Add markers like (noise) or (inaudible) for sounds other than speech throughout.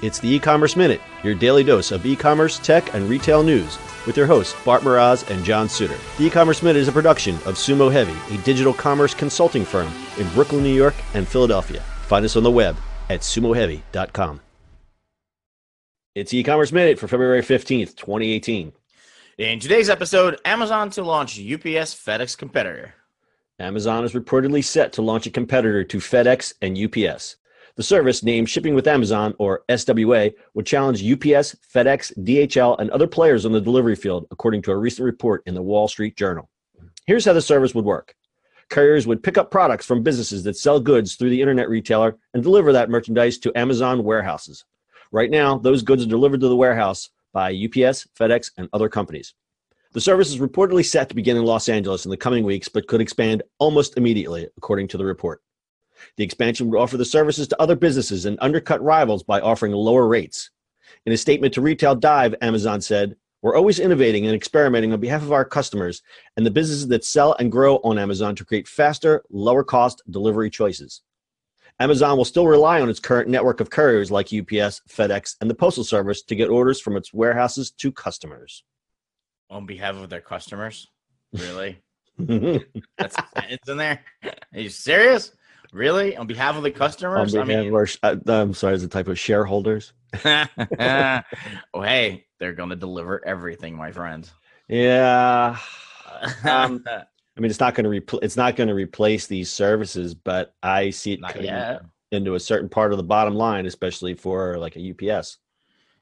It's the e-commerce minute, your daily dose of e-commerce, tech, and retail news with your hosts Bart Mroz and John Suter. The e-commerce minute is a production of Sumo Heavy, a digital commerce consulting firm in Brooklyn, New York, and Philadelphia. Find us on the web at sumoheavy.com. It's e-commerce minute for February 15th, 2018. In today's episode, Amazon to launch UPS FedEx competitor. Amazon is reportedly set to launch a competitor to FedEx and UPS. The service, named Shipping with Amazon, or SWA, would challenge UPS, FedEx, DHL, and other players on the delivery field, according to a recent report in the Wall Street Journal. Here's how the service would work Couriers would pick up products from businesses that sell goods through the internet retailer and deliver that merchandise to Amazon warehouses. Right now, those goods are delivered to the warehouse by UPS, FedEx, and other companies. The service is reportedly set to begin in Los Angeles in the coming weeks, but could expand almost immediately, according to the report. The expansion would offer the services to other businesses and undercut rivals by offering lower rates. In a statement to Retail Dive, Amazon said, We're always innovating and experimenting on behalf of our customers and the businesses that sell and grow on Amazon to create faster, lower cost delivery choices. Amazon will still rely on its current network of couriers like UPS, FedEx, and the Postal Service to get orders from its warehouses to customers. On behalf of their customers? (laughs) Really? (laughs) That's it's in there. Are you serious? Really? On behalf of the customers? I mean, our, uh, I'm sorry, is a type of shareholders? (laughs) oh, hey, they're going to deliver everything, my friend. Yeah. (laughs) Um, I mean, it's not going to repl- it's not going to replace these services, but I see it cutting into a certain part of the bottom line, especially for like a UPS.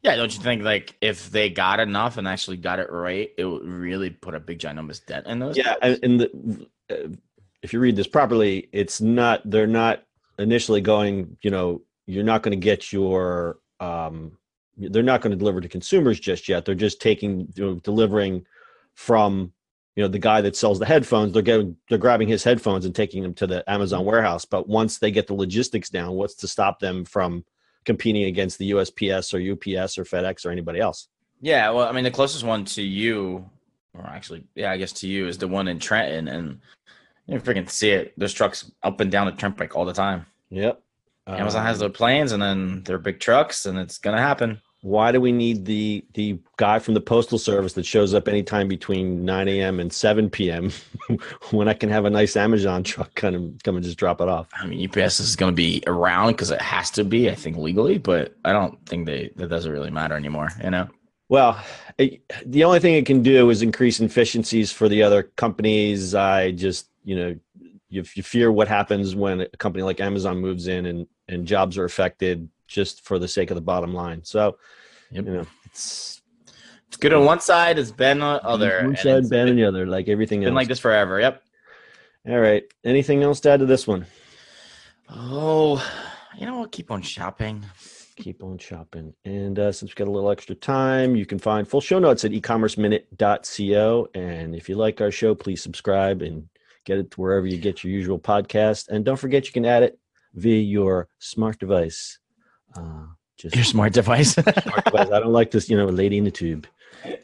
Yeah, don't you think like if they got enough and actually got it right, it would really put a big ginormous dent in those? Yeah, and the uh, if you read this properly, it's not they're not initially going, you know, you're not going to get your um they're not going to deliver to consumers just yet. They're just taking you know, delivering from you know the guy that sells the headphones. They're getting they're grabbing his headphones and taking them to the amazon warehouse. But once they get the logistics down what's to stop them from competing against the usps or ups or fedex or anybody else? Yeah well i mean the closest one to you or actually yeah i guess to you is the one in trenton. And you freaking see it. There's trucks up and down the turnpike all the time. Yep. Amazon um, has their planes and then their big trucks, and it's gonna happen. Why do we need the the guy from the postal service that shows up anytime between 9 a.m. and 7 p.m. (laughs) when I can have a nice Amazon truck kind of come and just drop it off? I mean, UPS is going to be around because it has to be, I think, legally, but I don't think they that doesn't really matter anymore. You know. Well, it, the only thing it can do is increase efficiencies for the other companies. I just you know you, you fear what happens when a company like Amazon moves in and and jobs are affected just for the sake of the bottom line. So, yep. you know, it's it's good on one side, it's bad on the other. One side, bad on the other, like everything been else. like this forever. Yep. All right. Anything else to add to this one? Oh, you know what? Keep on shopping. Keep on shopping. And uh, since we got a little extra time, you can find full show notes at ecommerceminute.co. And if you like our show, please subscribe and Get it to wherever you get your usual podcast. And don't forget, you can add it via your smart device. Uh, just your smart device. (laughs) smart device. I don't like this, you know, lady in the tube.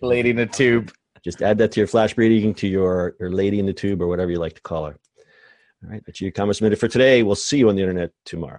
Lady in the tube. Just add that to your flash briefing, to your, your lady in the tube, or whatever you like to call her. All right, that's your commerce minute for today. We'll see you on the internet tomorrow.